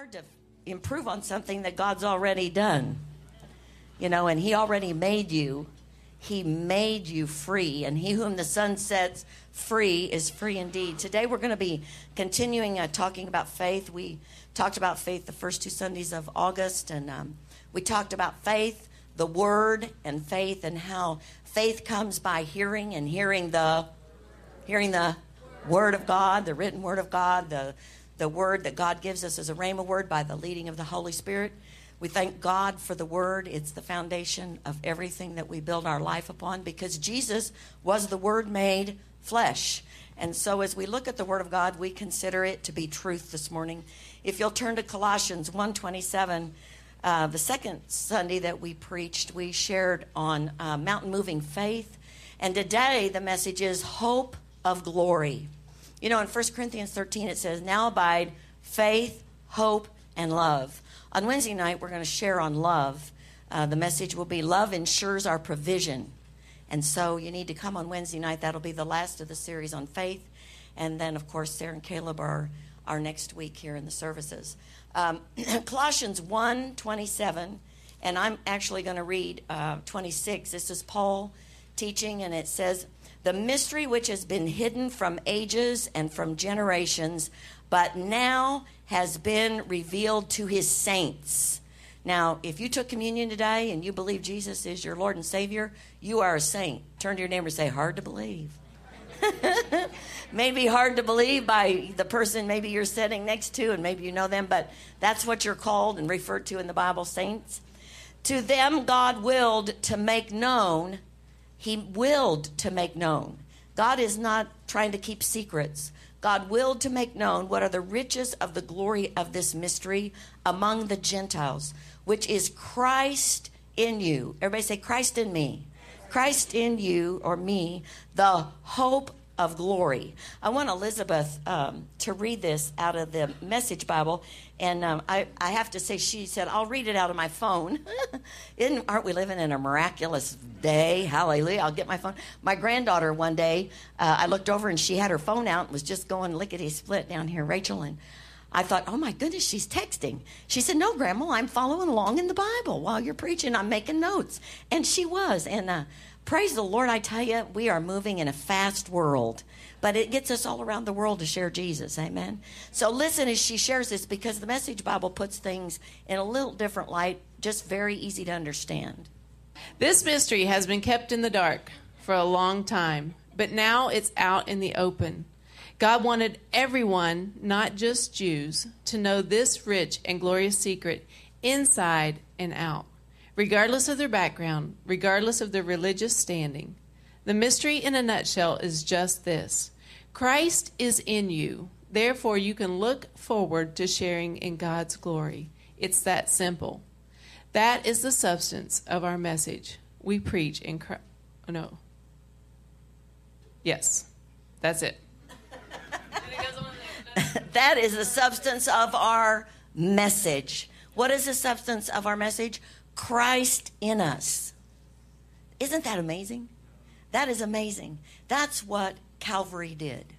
hard to improve on something that God's already done. You know, and He already made you. He made you free, and He whom the Son sets free is free indeed. Today we're going to be continuing uh, talking about faith. We talked about faith the first two Sundays of August, and um, we talked about faith, the Word, and faith, and how faith comes by hearing, and hearing the hearing the Word of God, the written Word of God, the the word that God gives us as a rhema word by the leading of the Holy Spirit. We thank God for the word. It's the foundation of everything that we build our life upon because Jesus was the word made flesh. And so as we look at the word of God, we consider it to be truth this morning. If you'll turn to Colossians 1:27, uh, the second Sunday that we preached, we shared on uh, mountain moving faith. And today the message is hope of glory. You know, in 1 Corinthians 13, it says, Now abide faith, hope, and love. On Wednesday night, we're going to share on love. Uh, the message will be Love ensures our provision. And so you need to come on Wednesday night. That'll be the last of the series on faith. And then, of course, Sarah and Caleb are, are next week here in the services. Um, Colossians 1 27, and I'm actually going to read uh, 26. This is Paul teaching, and it says, the mystery which has been hidden from ages and from generations, but now has been revealed to his saints. Now, if you took communion today and you believe Jesus is your Lord and Savior, you are a saint. Turn to your neighbor and say, Hard to believe. maybe hard to believe by the person maybe you're sitting next to, and maybe you know them, but that's what you're called and referred to in the Bible, saints. To them, God willed to make known he willed to make known. God is not trying to keep secrets. God willed to make known what are the riches of the glory of this mystery among the Gentiles, which is Christ in you. Everybody say, Christ in me. Christ in you or me, the hope of glory. I want Elizabeth um, to read this out of the Message Bible, and um, I, I have to say, she said, I'll read it out of my phone. Isn't, aren't we living in a miraculous day? Hallelujah. I'll get my phone. My granddaughter, one day, uh, I looked over and she had her phone out and was just going lickety split down here, Rachel, and I thought, oh my goodness, she's texting. She said, no, Grandma, I'm following along in the Bible while you're preaching. I'm making notes. And she was. And uh, Praise the Lord, I tell you, we are moving in a fast world, but it gets us all around the world to share Jesus. Amen. So listen as she shares this because the Message Bible puts things in a little different light, just very easy to understand. This mystery has been kept in the dark for a long time, but now it's out in the open. God wanted everyone, not just Jews, to know this rich and glorious secret inside and out regardless of their background, regardless of their religious standing. The mystery in a nutshell is just this Christ is in you. Therefore, you can look forward to sharing in God's glory. It's that simple. That is the substance of our message. We preach in Christ. Oh, no. Yes, that's it. that is the substance of our message. What is the substance of our message? Christ in us. Isn't that amazing? That is amazing. That's what Calvary did.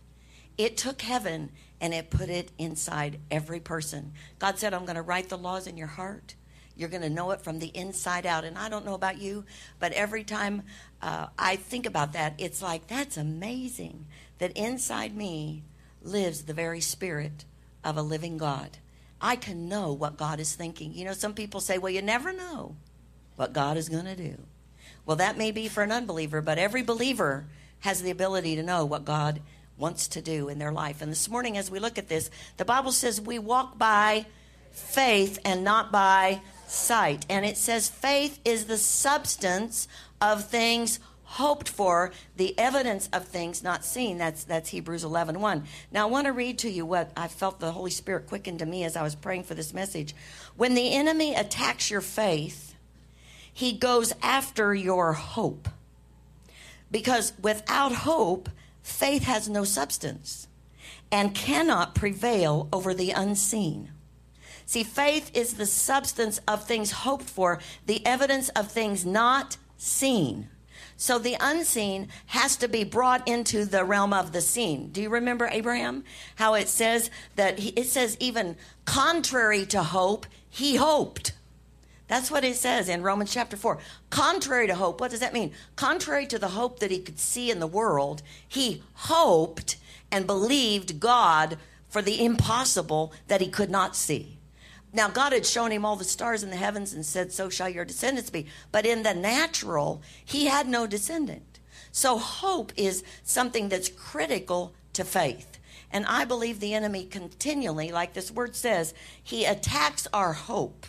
It took heaven and it put it inside every person. God said, I'm going to write the laws in your heart. You're going to know it from the inside out. And I don't know about you, but every time uh, I think about that, it's like, that's amazing that inside me lives the very spirit of a living God. I can know what God is thinking. You know, some people say, well, you never know what God is going to do. Well, that may be for an unbeliever, but every believer has the ability to know what God wants to do in their life. And this morning, as we look at this, the Bible says we walk by faith and not by sight. And it says faith is the substance of things hoped for, the evidence of things not seen. That's that's Hebrews 11, 1. Now I want to read to you what I felt the Holy Spirit quicken to me as I was praying for this message. When the enemy attacks your faith, he goes after your hope. Because without hope, faith has no substance and cannot prevail over the unseen. See, faith is the substance of things hoped for, the evidence of things not seen. So the unseen has to be brought into the realm of the seen. Do you remember Abraham? How it says that he, it says even contrary to hope, he hoped. That's what it says in Romans chapter 4. Contrary to hope, what does that mean? Contrary to the hope that he could see in the world, he hoped and believed God for the impossible that he could not see. Now, God had shown him all the stars in the heavens and said, So shall your descendants be. But in the natural, he had no descendant. So, hope is something that's critical to faith. And I believe the enemy continually, like this word says, he attacks our hope.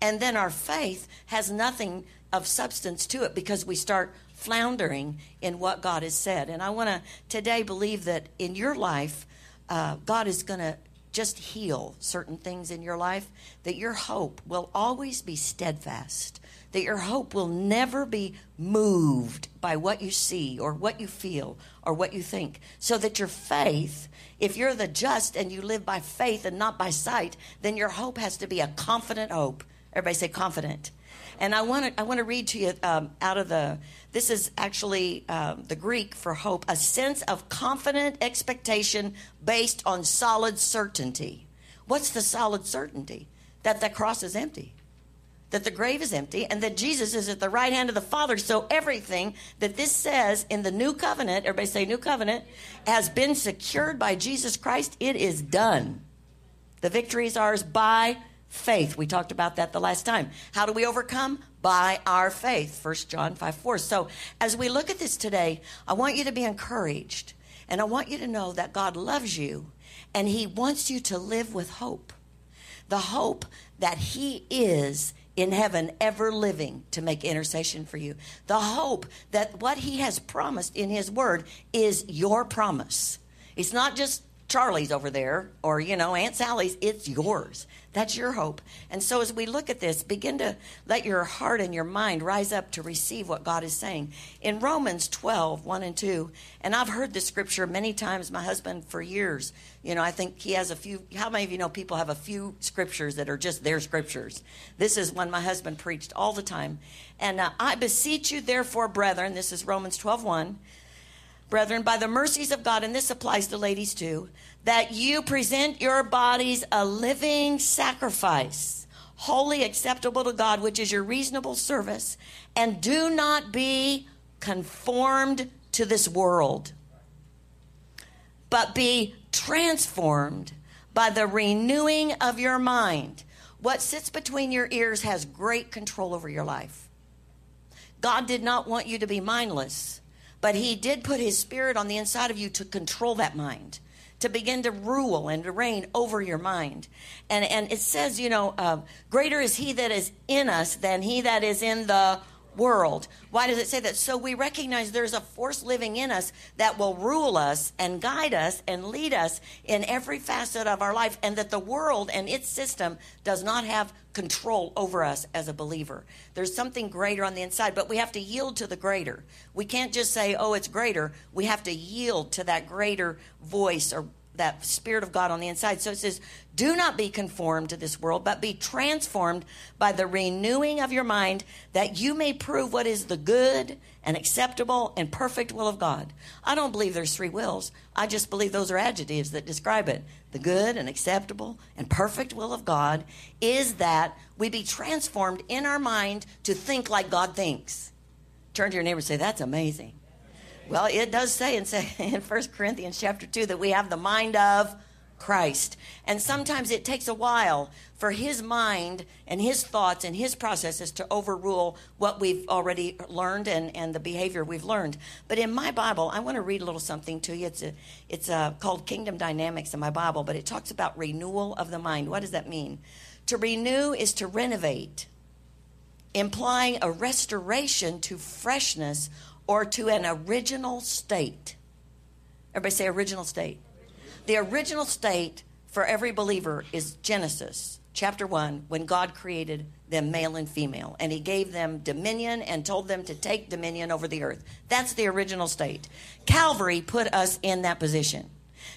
And then our faith has nothing of substance to it because we start floundering in what God has said. And I want to today believe that in your life, uh, God is going to just heal certain things in your life, that your hope will always be steadfast, that your hope will never be moved by what you see or what you feel or what you think, so that your faith, if you're the just and you live by faith and not by sight, then your hope has to be a confident hope. Everybody say confident. And I want to I want to read to you um, out of the this is actually um, the Greek for hope, a sense of confident expectation based on solid certainty. What's the solid certainty? That the cross is empty, that the grave is empty, and that Jesus is at the right hand of the Father. So everything that this says in the new covenant, everybody say new covenant, has been secured by Jesus Christ. It is done. The victory is ours by faith. We talked about that the last time. How do we overcome? By our faith. 1 John 5 4. So as we look at this today, I want you to be encouraged. And I want you to know that God loves you and He wants you to live with hope. The hope that He is in heaven, ever living to make intercession for you. The hope that what He has promised in His Word is your promise. It's not just Charlie's over there or, you know, Aunt Sally's, it's yours. That's your hope. And so as we look at this, begin to let your heart and your mind rise up to receive what God is saying. In Romans 12, 1 and 2, and I've heard this scripture many times, my husband for years. You know, I think he has a few, how many of you know people have a few scriptures that are just their scriptures? This is one my husband preached all the time. And uh, I beseech you, therefore, brethren, this is Romans 12, 1 brethren, by the mercies of God, and this applies to ladies too, that you present your bodies a living sacrifice, holy acceptable to God, which is your reasonable service, and do not be conformed to this world, but be transformed by the renewing of your mind. What sits between your ears has great control over your life. God did not want you to be mindless. But he did put his spirit on the inside of you to control that mind, to begin to rule and to reign over your mind. And, and it says, you know, uh, greater is he that is in us than he that is in the world. Why does it say that? So we recognize there's a force living in us that will rule us and guide us and lead us in every facet of our life, and that the world and its system does not have control over us as a believer. There's something greater on the inside, but we have to yield to the greater. We can't just say, oh, it's greater. We have to yield to that greater voice or that Spirit of God on the inside. So it says, Do not be conformed to this world, but be transformed by the renewing of your mind, that you may prove what is the good and acceptable and perfect will of God. I don't believe there's three wills. I just believe those are adjectives that describe it. The good and acceptable and perfect will of God is that we be transformed in our mind to think like God thinks. Turn to your neighbor and say, That's amazing. Well, it does say in, in 1 Corinthians chapter 2 that we have the mind of Christ. And sometimes it takes a while for his mind and his thoughts and his processes to overrule what we've already learned and, and the behavior we've learned. But in my Bible, I want to read a little something to you. It's, a, it's a, called Kingdom Dynamics in my Bible, but it talks about renewal of the mind. What does that mean? To renew is to renovate, implying a restoration to freshness or to an original state. Everybody say original state. The original state for every believer is Genesis chapter 1 when God created them male and female and he gave them dominion and told them to take dominion over the earth. That's the original state. Calvary put us in that position.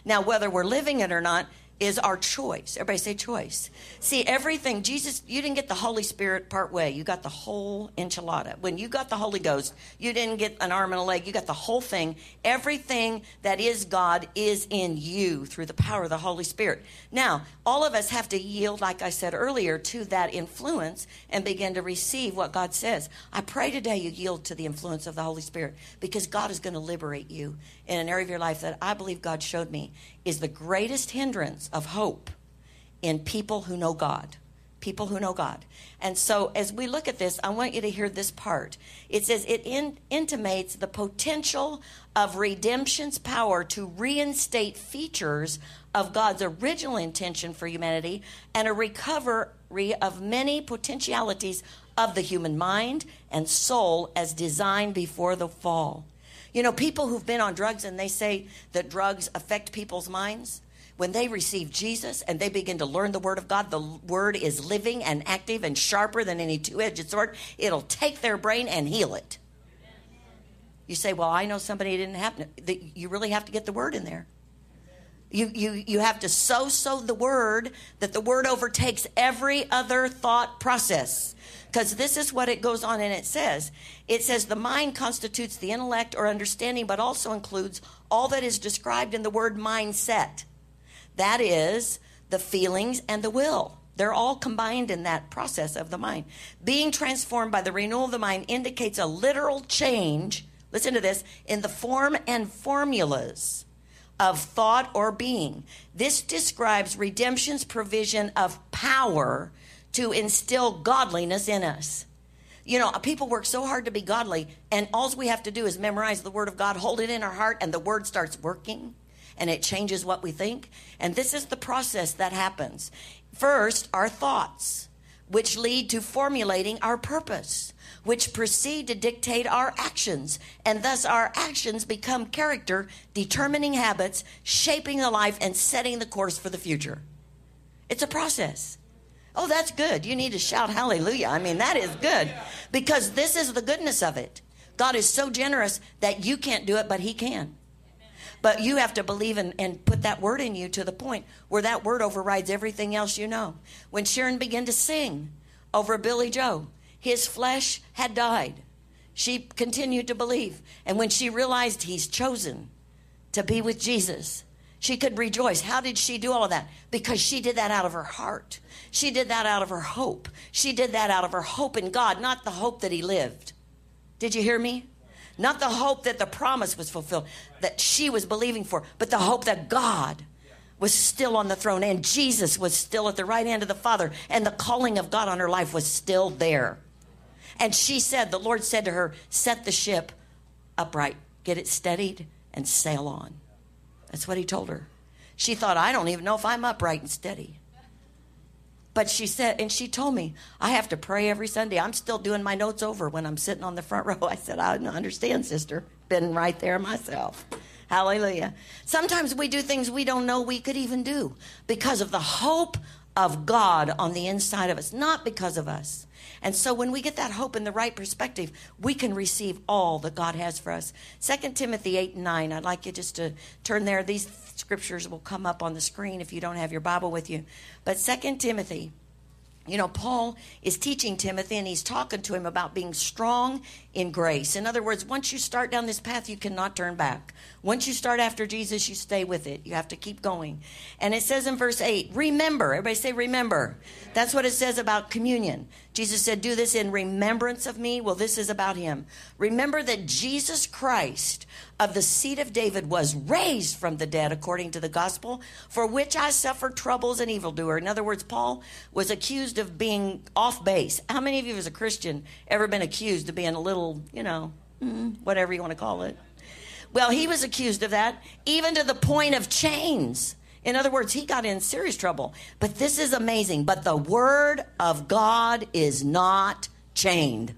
Now whether we're living it or not is our choice. Everybody say choice. See, everything, Jesus, you didn't get the Holy Spirit part way. You got the whole enchilada. When you got the Holy Ghost, you didn't get an arm and a leg. You got the whole thing. Everything that is God is in you through the power of the Holy Spirit. Now, all of us have to yield, like I said earlier, to that influence and begin to receive what God says. I pray today you yield to the influence of the Holy Spirit because God is going to liberate you in an area of your life that I believe God showed me is the greatest hindrance of hope in people who know God. People who know God. And so, as we look at this, I want you to hear this part. It says it in, intimates the potential of redemption's power to reinstate features of God's original intention for humanity and a recovery of many potentialities of the human mind and soul as designed before the fall. You know, people who've been on drugs and they say that drugs affect people's minds, when they receive Jesus and they begin to learn the Word of God, the Word is living and active and sharper than any two edged sword. It'll take their brain and heal it. You say, Well, I know somebody didn't happen. You really have to get the Word in there. You, you, you have to so sow the Word that the Word overtakes every other thought process because this is what it goes on and it says it says the mind constitutes the intellect or understanding but also includes all that is described in the word mindset that is the feelings and the will. They're all combined in that process of the mind. Being transformed by the renewal of the mind indicates a literal change listen to this in the form and formulas of thought or being. This describes redemption's provision of power to instill godliness in us. You know, people work so hard to be godly, and all we have to do is memorize the Word of God, hold it in our heart, and the Word starts working, and it changes what we think. And this is the process that happens. First, our thoughts, which lead to formulating our purpose, which proceed to dictate our actions, and thus our actions become character, determining habits, shaping the life, and setting the course for the future. It's a process. Oh, that's good. You need to shout hallelujah. I mean, that is good because this is the goodness of it. God is so generous that you can't do it, but He can. But you have to believe and, and put that word in you to the point where that word overrides everything else you know. When Sharon began to sing over Billy Joe, his flesh had died. She continued to believe. And when she realized he's chosen to be with Jesus, she could rejoice. How did she do all of that? Because she did that out of her heart. She did that out of her hope. She did that out of her hope in God, not the hope that he lived. Did you hear me? Not the hope that the promise was fulfilled, that she was believing for, but the hope that God was still on the throne and Jesus was still at the right hand of the Father and the calling of God on her life was still there. And she said, the Lord said to her, Set the ship upright, get it steadied, and sail on. That's what he told her. She thought, I don't even know if I'm upright and steady. But she said, and she told me, I have to pray every Sunday. I'm still doing my notes over when I'm sitting on the front row. I said, I understand, sister. Been right there myself. Hallelujah. Sometimes we do things we don't know we could even do because of the hope of God on the inside of us, not because of us. And so when we get that hope in the right perspective, we can receive all that God has for us. 2 Timothy 8 and 9, I'd like you just to turn there. These scriptures will come up on the screen if you don't have your Bible with you. But 2 Timothy you know, Paul is teaching Timothy and he's talking to him about being strong in grace. In other words, once you start down this path, you cannot turn back. Once you start after Jesus, you stay with it. You have to keep going. And it says in verse 8, remember. Everybody say, remember. That's what it says about communion. Jesus said, do this in remembrance of me. Well, this is about him. Remember that Jesus Christ of the seed of David was raised from the dead according to the gospel, for which I suffered troubles and evildoer. In other words, Paul was accused of being off base. How many of you, as a Christian, ever been accused of being a little, you know, mm, whatever you want to call it? Well, he was accused of that, even to the point of chains. In other words, he got in serious trouble. But this is amazing. But the word of God is not chained.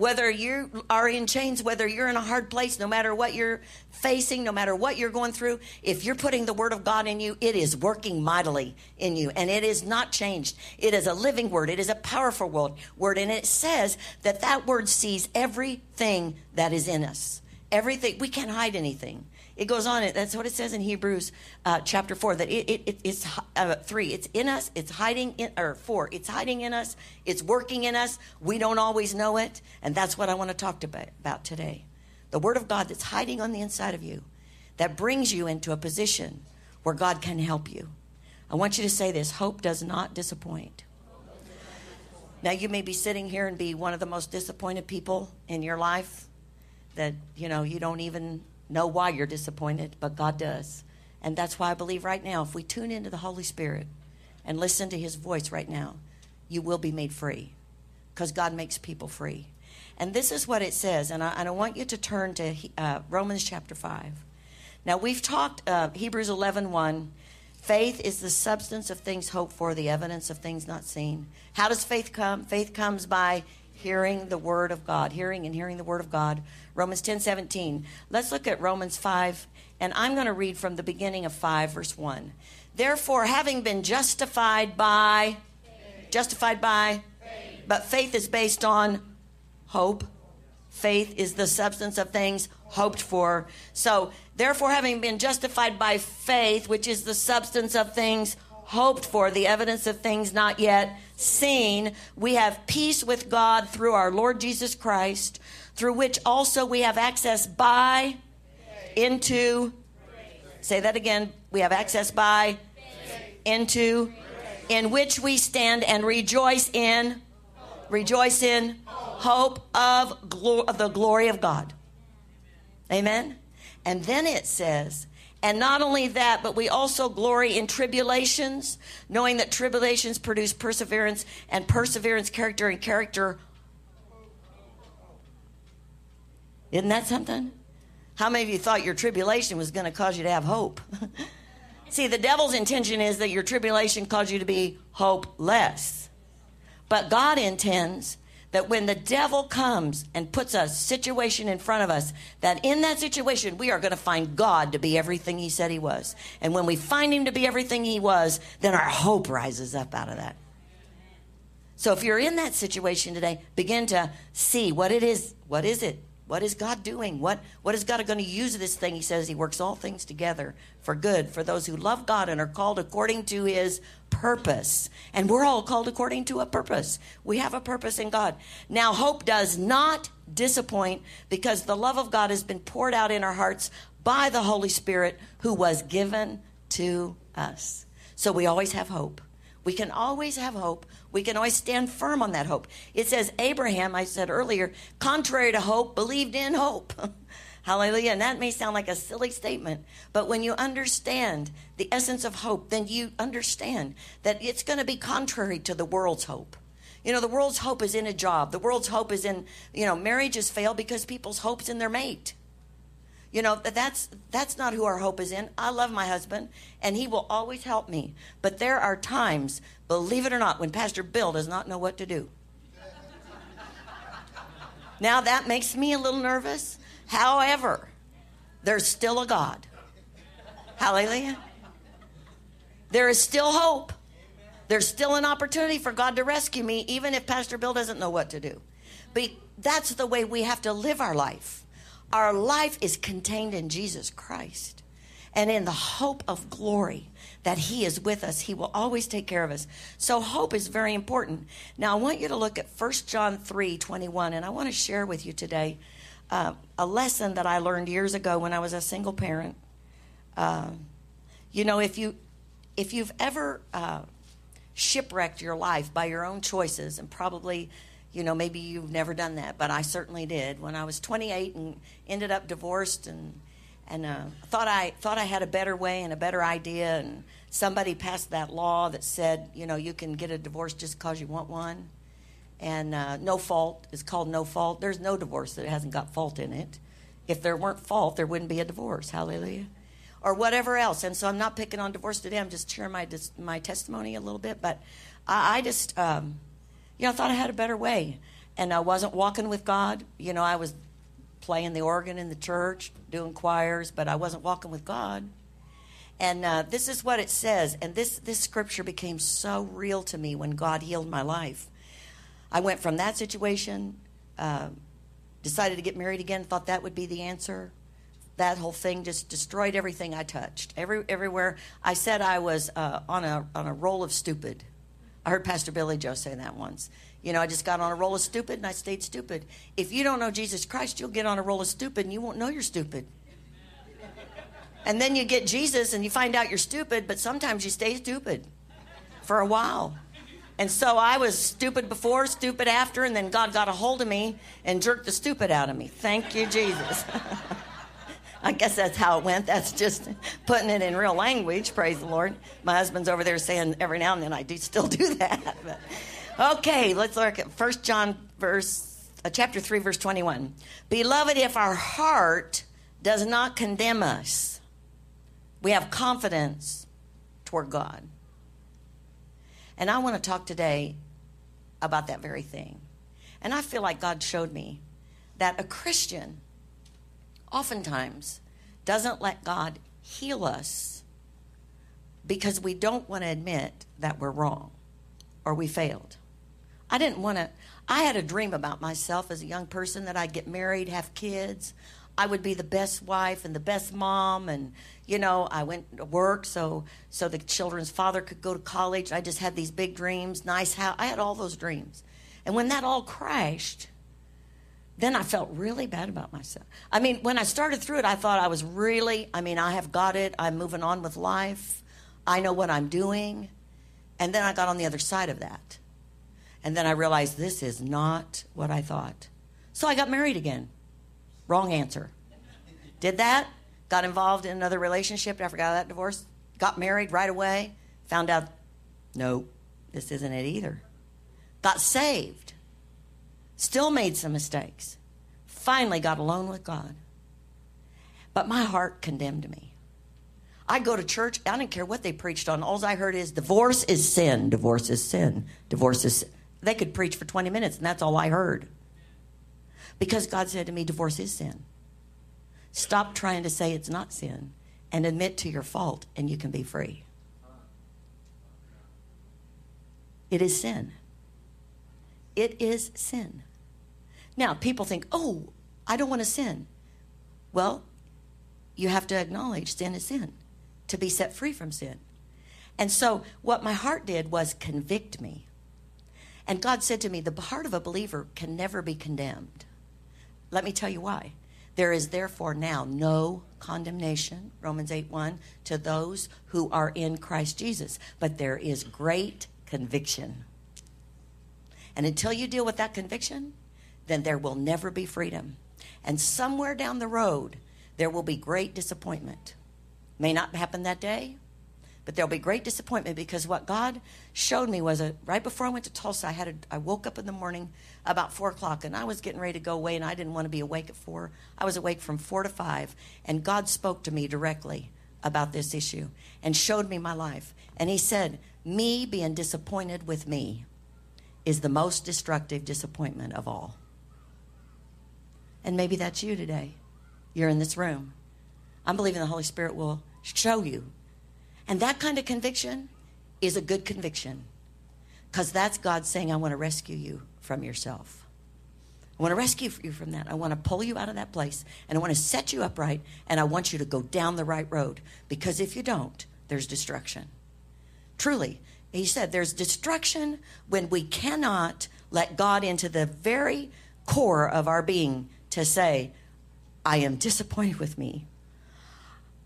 Whether you are in chains, whether you're in a hard place, no matter what you're facing, no matter what you're going through, if you're putting the word of God in you, it is working mightily in you. And it is not changed. It is a living word. It is a powerful word. And it says that that word sees everything that is in us everything we can't hide anything It goes on. That's what it says in Hebrews uh, chapter four. That it, it, it it's uh, three. It's in us. It's hiding in or four. It's hiding in us. It's working in us. We don't always know it, and that's what I want to talk about, about today. The Word of God that's hiding on the inside of you, that brings you into a position where God can help you. I want you to say this: Hope does not disappoint. Now you may be sitting here and be one of the most disappointed people in your life. That you know you don't even know why you're disappointed, but God does. And that's why I believe right now, if we tune into the Holy Spirit and listen to His voice right now, you will be made free because God makes people free. And this is what it says, and I, and I want you to turn to uh, Romans chapter 5. Now, we've talked uh, Hebrews 11 1. Faith is the substance of things hoped for, the evidence of things not seen. How does faith come? Faith comes by hearing the word of God, hearing and hearing the word of God. Romans 10 17. Let's look at Romans 5, and I'm going to read from the beginning of 5, verse 1. Therefore, having been justified by, faith. justified by, faith. but faith is based on hope. Faith is the substance of things hoped for. So, therefore, having been justified by faith, which is the substance of things hoped for, the evidence of things not yet seen, we have peace with God through our Lord Jesus Christ, through which also we have access by into say that again we have access by into in which we stand and rejoice in rejoice in hope of, glo- of the glory of God. Amen? And then it says and not only that, but we also glory in tribulations, knowing that tribulations produce perseverance, and perseverance, character, and character. Isn't that something? How many of you thought your tribulation was going to cause you to have hope? See, the devil's intention is that your tribulation cause you to be hopeless. But God intends that when the devil comes and puts a situation in front of us, that in that situation we are going to find God to be everything he said he was. And when we find him to be everything he was, then our hope rises up out of that. So if you're in that situation today, begin to see what it is. What is it? What is God doing? What, what is God going to use this thing? He says he works all things together for good for those who love God and are called according to his purpose. And we're all called according to a purpose. We have a purpose in God. Now, hope does not disappoint because the love of God has been poured out in our hearts by the Holy Spirit who was given to us. So we always have hope. We can always have hope. We can always stand firm on that hope. It says Abraham, I said earlier, contrary to hope, believed in hope. Hallelujah. And that may sound like a silly statement, but when you understand the essence of hope, then you understand that it's going to be contrary to the world's hope. You know, the world's hope is in a job. The world's hope is in, you know, marriages fail because people's hope's in their mate. You know, that's that's not who our hope is in. I love my husband and he will always help me. But there are times, believe it or not, when Pastor Bill does not know what to do. now that makes me a little nervous. However, there's still a God. Hallelujah. There is still hope. There's still an opportunity for God to rescue me, even if Pastor Bill doesn't know what to do. But that's the way we have to live our life. Our life is contained in Jesus Christ and in the hope of glory that He is with us. He will always take care of us. So, hope is very important. Now, I want you to look at 1 John 3 21, and I want to share with you today uh, a lesson that I learned years ago when I was a single parent. Uh, you know, if you if you've ever uh, shipwrecked your life by your own choices, and probably you know, maybe you've never done that, but I certainly did. When I was 28 and ended up divorced and and uh, thought I thought I had a better way and a better idea, and somebody passed that law that said, you know, you can get a divorce just because you want one, and uh, no fault is called no fault. There's no divorce that hasn't got fault in it. If there weren't fault, there wouldn't be a divorce. Hallelujah. Or whatever else. And so I'm not picking on divorce today. I'm just sharing my my testimony a little bit, but I, I just. Um, you know, I thought I had a better way. And I wasn't walking with God. You know, I was playing the organ in the church, doing choirs, but I wasn't walking with God. And uh, this is what it says. And this, this scripture became so real to me when God healed my life. I went from that situation, uh, decided to get married again, thought that would be the answer. that whole thing just destroyed everything I touched. Every everywhere I said I was uh, on a on a roll of stupid. I heard Pastor Billy Joe say that once. You know, I just got on a roll of stupid and I stayed stupid. If you don't know Jesus Christ, you'll get on a roll of stupid and you won't know you're stupid. And then you get Jesus and you find out you're stupid, but sometimes you stay stupid for a while. And so I was stupid before, stupid after, and then God got a hold of me and jerked the stupid out of me. Thank you, Jesus. I guess that's how it went. That's just putting it in real language. Praise the Lord. My husband's over there saying every now and then I do still do that. But, okay, let's look at First John verse uh, chapter 3 verse 21. Beloved, if our heart does not condemn us, we have confidence toward God. And I want to talk today about that very thing. And I feel like God showed me that a Christian oftentimes doesn't let God heal us because we don't want to admit that we're wrong or we failed. I didn't want to, I had a dream about myself as a young person that I'd get married, have kids. I would be the best wife and the best mom and you know I went to work so so the children's father could go to college I just had these big dreams nice house I had all those dreams and when that all crashed then I felt really bad about myself. I mean, when I started through it, I thought I was really, I mean, I have got it. I'm moving on with life. I know what I'm doing. And then I got on the other side of that. And then I realized this is not what I thought. So I got married again. Wrong answer. Did that. Got involved in another relationship after I got that divorce. Got married right away. Found out, no, this isn't it either. Got saved Still made some mistakes. Finally got alone with God. But my heart condemned me. I go to church, I didn't care what they preached on. All I heard is divorce is sin, divorce is sin, divorce is sin. They could preach for 20 minutes, and that's all I heard. Because God said to me, divorce is sin. Stop trying to say it's not sin and admit to your fault, and you can be free. It is sin. It is sin. Now, people think, oh, I don't want to sin. Well, you have to acknowledge sin is sin to be set free from sin. And so, what my heart did was convict me. And God said to me, the heart of a believer can never be condemned. Let me tell you why. There is therefore now no condemnation, Romans 8 1, to those who are in Christ Jesus, but there is great conviction. And until you deal with that conviction, then there will never be freedom. And somewhere down the road, there will be great disappointment. May not happen that day, but there'll be great disappointment because what God showed me was a, right before I went to Tulsa, I had a, I woke up in the morning about four o'clock and I was getting ready to go away and I didn't want to be awake at four. I was awake from four to five and God spoke to me directly about this issue and showed me my life. And He said, Me being disappointed with me is the most destructive disappointment of all. And maybe that's you today. You're in this room. I'm believing the Holy Spirit will show you. And that kind of conviction is a good conviction because that's God saying, I want to rescue you from yourself. I want to rescue you from that. I want to pull you out of that place and I want to set you upright and I want you to go down the right road because if you don't, there's destruction. Truly, he said there's destruction when we cannot let God into the very core of our being to say, I am disappointed with me.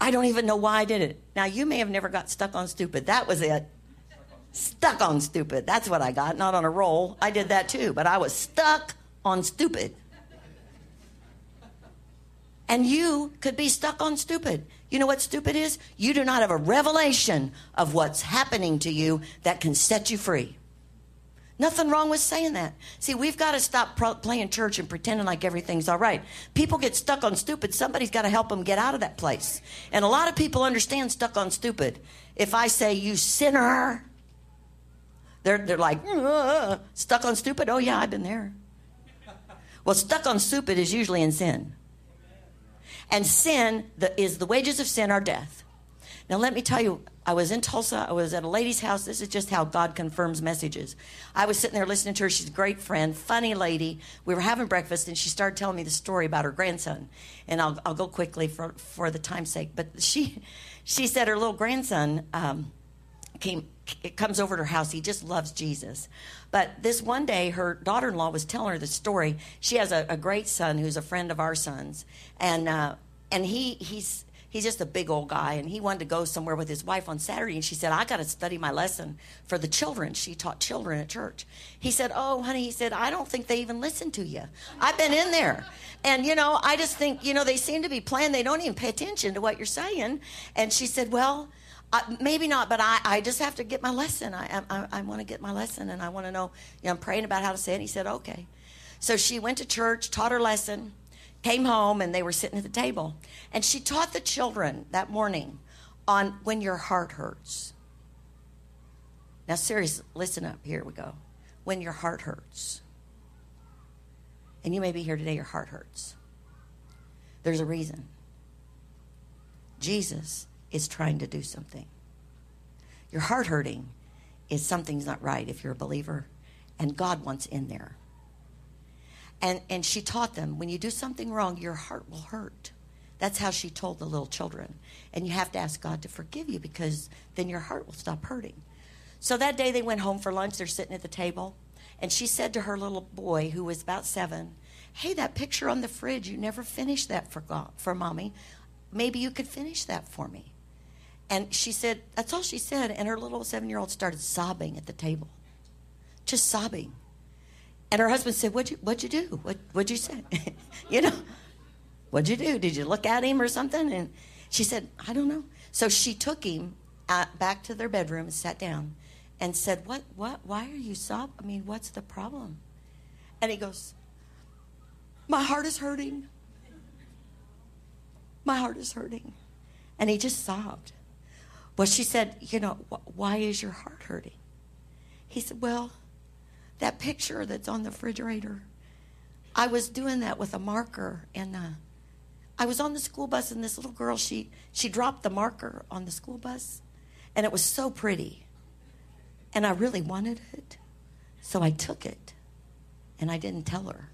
I don't even know why I did it. Now, you may have never got stuck on stupid. That was it. Stuck on stupid. That's what I got, not on a roll. I did that too, but I was stuck on stupid. And you could be stuck on stupid. You know what stupid is? You do not have a revelation of what's happening to you that can set you free. Nothing wrong with saying that. See, we've got to stop pro- playing church and pretending like everything's all right. People get stuck on stupid. Somebody's got to help them get out of that place. And a lot of people understand stuck on stupid. If I say, you sinner, they're, they're like, uh, stuck on stupid? Oh, yeah, I've been there. Well, stuck on stupid is usually in sin. And sin the, is the wages of sin are death. Now, let me tell you I was in Tulsa. I was at a lady's house. This is just how God confirms messages. I was sitting there listening to her. She's a great friend, funny lady. We were having breakfast, and she started telling me the story about her grandson. And I'll, I'll go quickly for, for the time's sake. But she, she said her little grandson um, came it comes over to her house. He just loves Jesus. But this one day, her daughter in law was telling her the story. She has a, a, great son who's a friend of our son's. And, uh, and he, he's, he's just a big old guy. And he wanted to go somewhere with his wife on Saturday. And she said, I got to study my lesson for the children. She taught children at church. He said, Oh, honey, he said, I don't think they even listen to you. I've been in there. And, you know, I just think, you know, they seem to be playing. They don't even pay attention to what you're saying. And she said, Well, maybe not, but I, I just have to get my lesson. I, I, I want to get my lesson and I want to know, you know, I'm praying about how to say it. And he said, okay. So she went to church, taught her lesson, came home, and they were sitting at the table. And she taught the children that morning on when your heart hurts. Now, seriously, listen up. Here we go. When your heart hurts. And you may be here today, your heart hurts. There's a reason. Jesus is trying to do something. Your heart hurting is something's not right if you're a believer, and God wants in there. And, and she taught them when you do something wrong, your heart will hurt. That's how she told the little children. And you have to ask God to forgive you because then your heart will stop hurting. So that day they went home for lunch. They're sitting at the table. And she said to her little boy, who was about seven, Hey, that picture on the fridge, you never finished that for, God, for mommy. Maybe you could finish that for me. And she said, that's all she said. And her little seven year old started sobbing at the table, just sobbing. And her husband said, What'd you, what'd you do? What, what'd you say? you know, what'd you do? Did you look at him or something? And she said, I don't know. So she took him uh, back to their bedroom and sat down and said, What, what, why are you sobbing? I mean, what's the problem? And he goes, My heart is hurting. My heart is hurting. And he just sobbed. Well, she said, You know, why is your heart hurting? He said, Well, that picture that's on the refrigerator, I was doing that with a marker, and uh, I was on the school bus, and this little girl, she, she dropped the marker on the school bus, and it was so pretty. And I really wanted it, so I took it, and I didn't tell her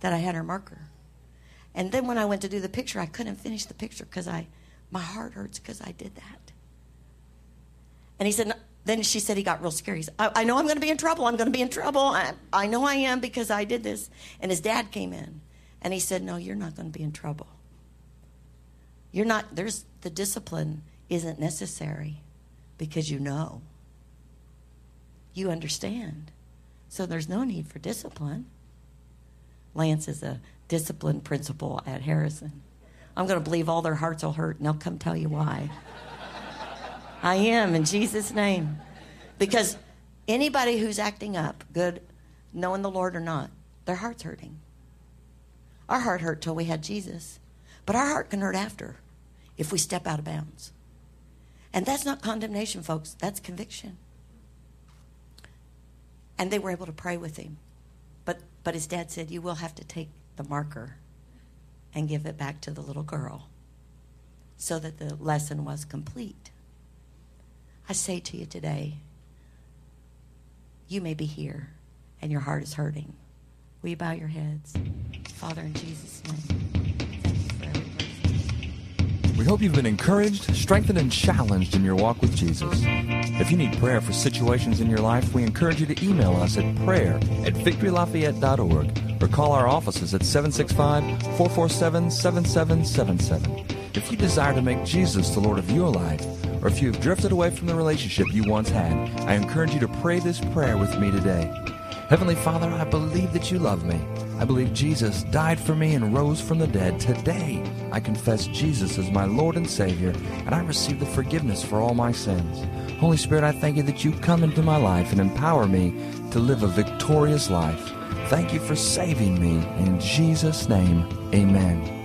that I had her marker. And then when I went to do the picture, I couldn't finish the picture because I, my heart hurts because I did that. And he said, then she said he got real scary. Said, I, I, know I'm going to be in trouble. I'm going to be in trouble. I, I know I am because I did this. And his dad came in and he said, No, you're not going to be in trouble. You're not, there's, the discipline isn't necessary because you know. You understand. So there's no need for discipline. Lance is a discipline principal at Harrison. I'm going to believe all their hearts will hurt and they'll come tell you why. I am in Jesus' name. Because anybody who's acting up, good, knowing the Lord or not, their heart's hurting. Our heart hurt till we had Jesus. But our heart can hurt after if we step out of bounds. And that's not condemnation, folks. That's conviction. And they were able to pray with him. But, but his dad said, You will have to take the marker and give it back to the little girl so that the lesson was complete. I say to you today, you may be here and your heart is hurting. Will you bow your heads? Father, in Jesus' name, We hope you've been encouraged, strengthened, and challenged in your walk with Jesus. If you need prayer for situations in your life, we encourage you to email us at prayer at victorylafayette.org or call our offices at 765 447 7777. If you desire to make Jesus the Lord of your life, or if you have drifted away from the relationship you once had, I encourage you to pray this prayer with me today. Heavenly Father, I believe that you love me. I believe Jesus died for me and rose from the dead. Today, I confess Jesus as my Lord and Savior, and I receive the forgiveness for all my sins. Holy Spirit, I thank you that you come into my life and empower me to live a victorious life. Thank you for saving me. In Jesus' name, amen.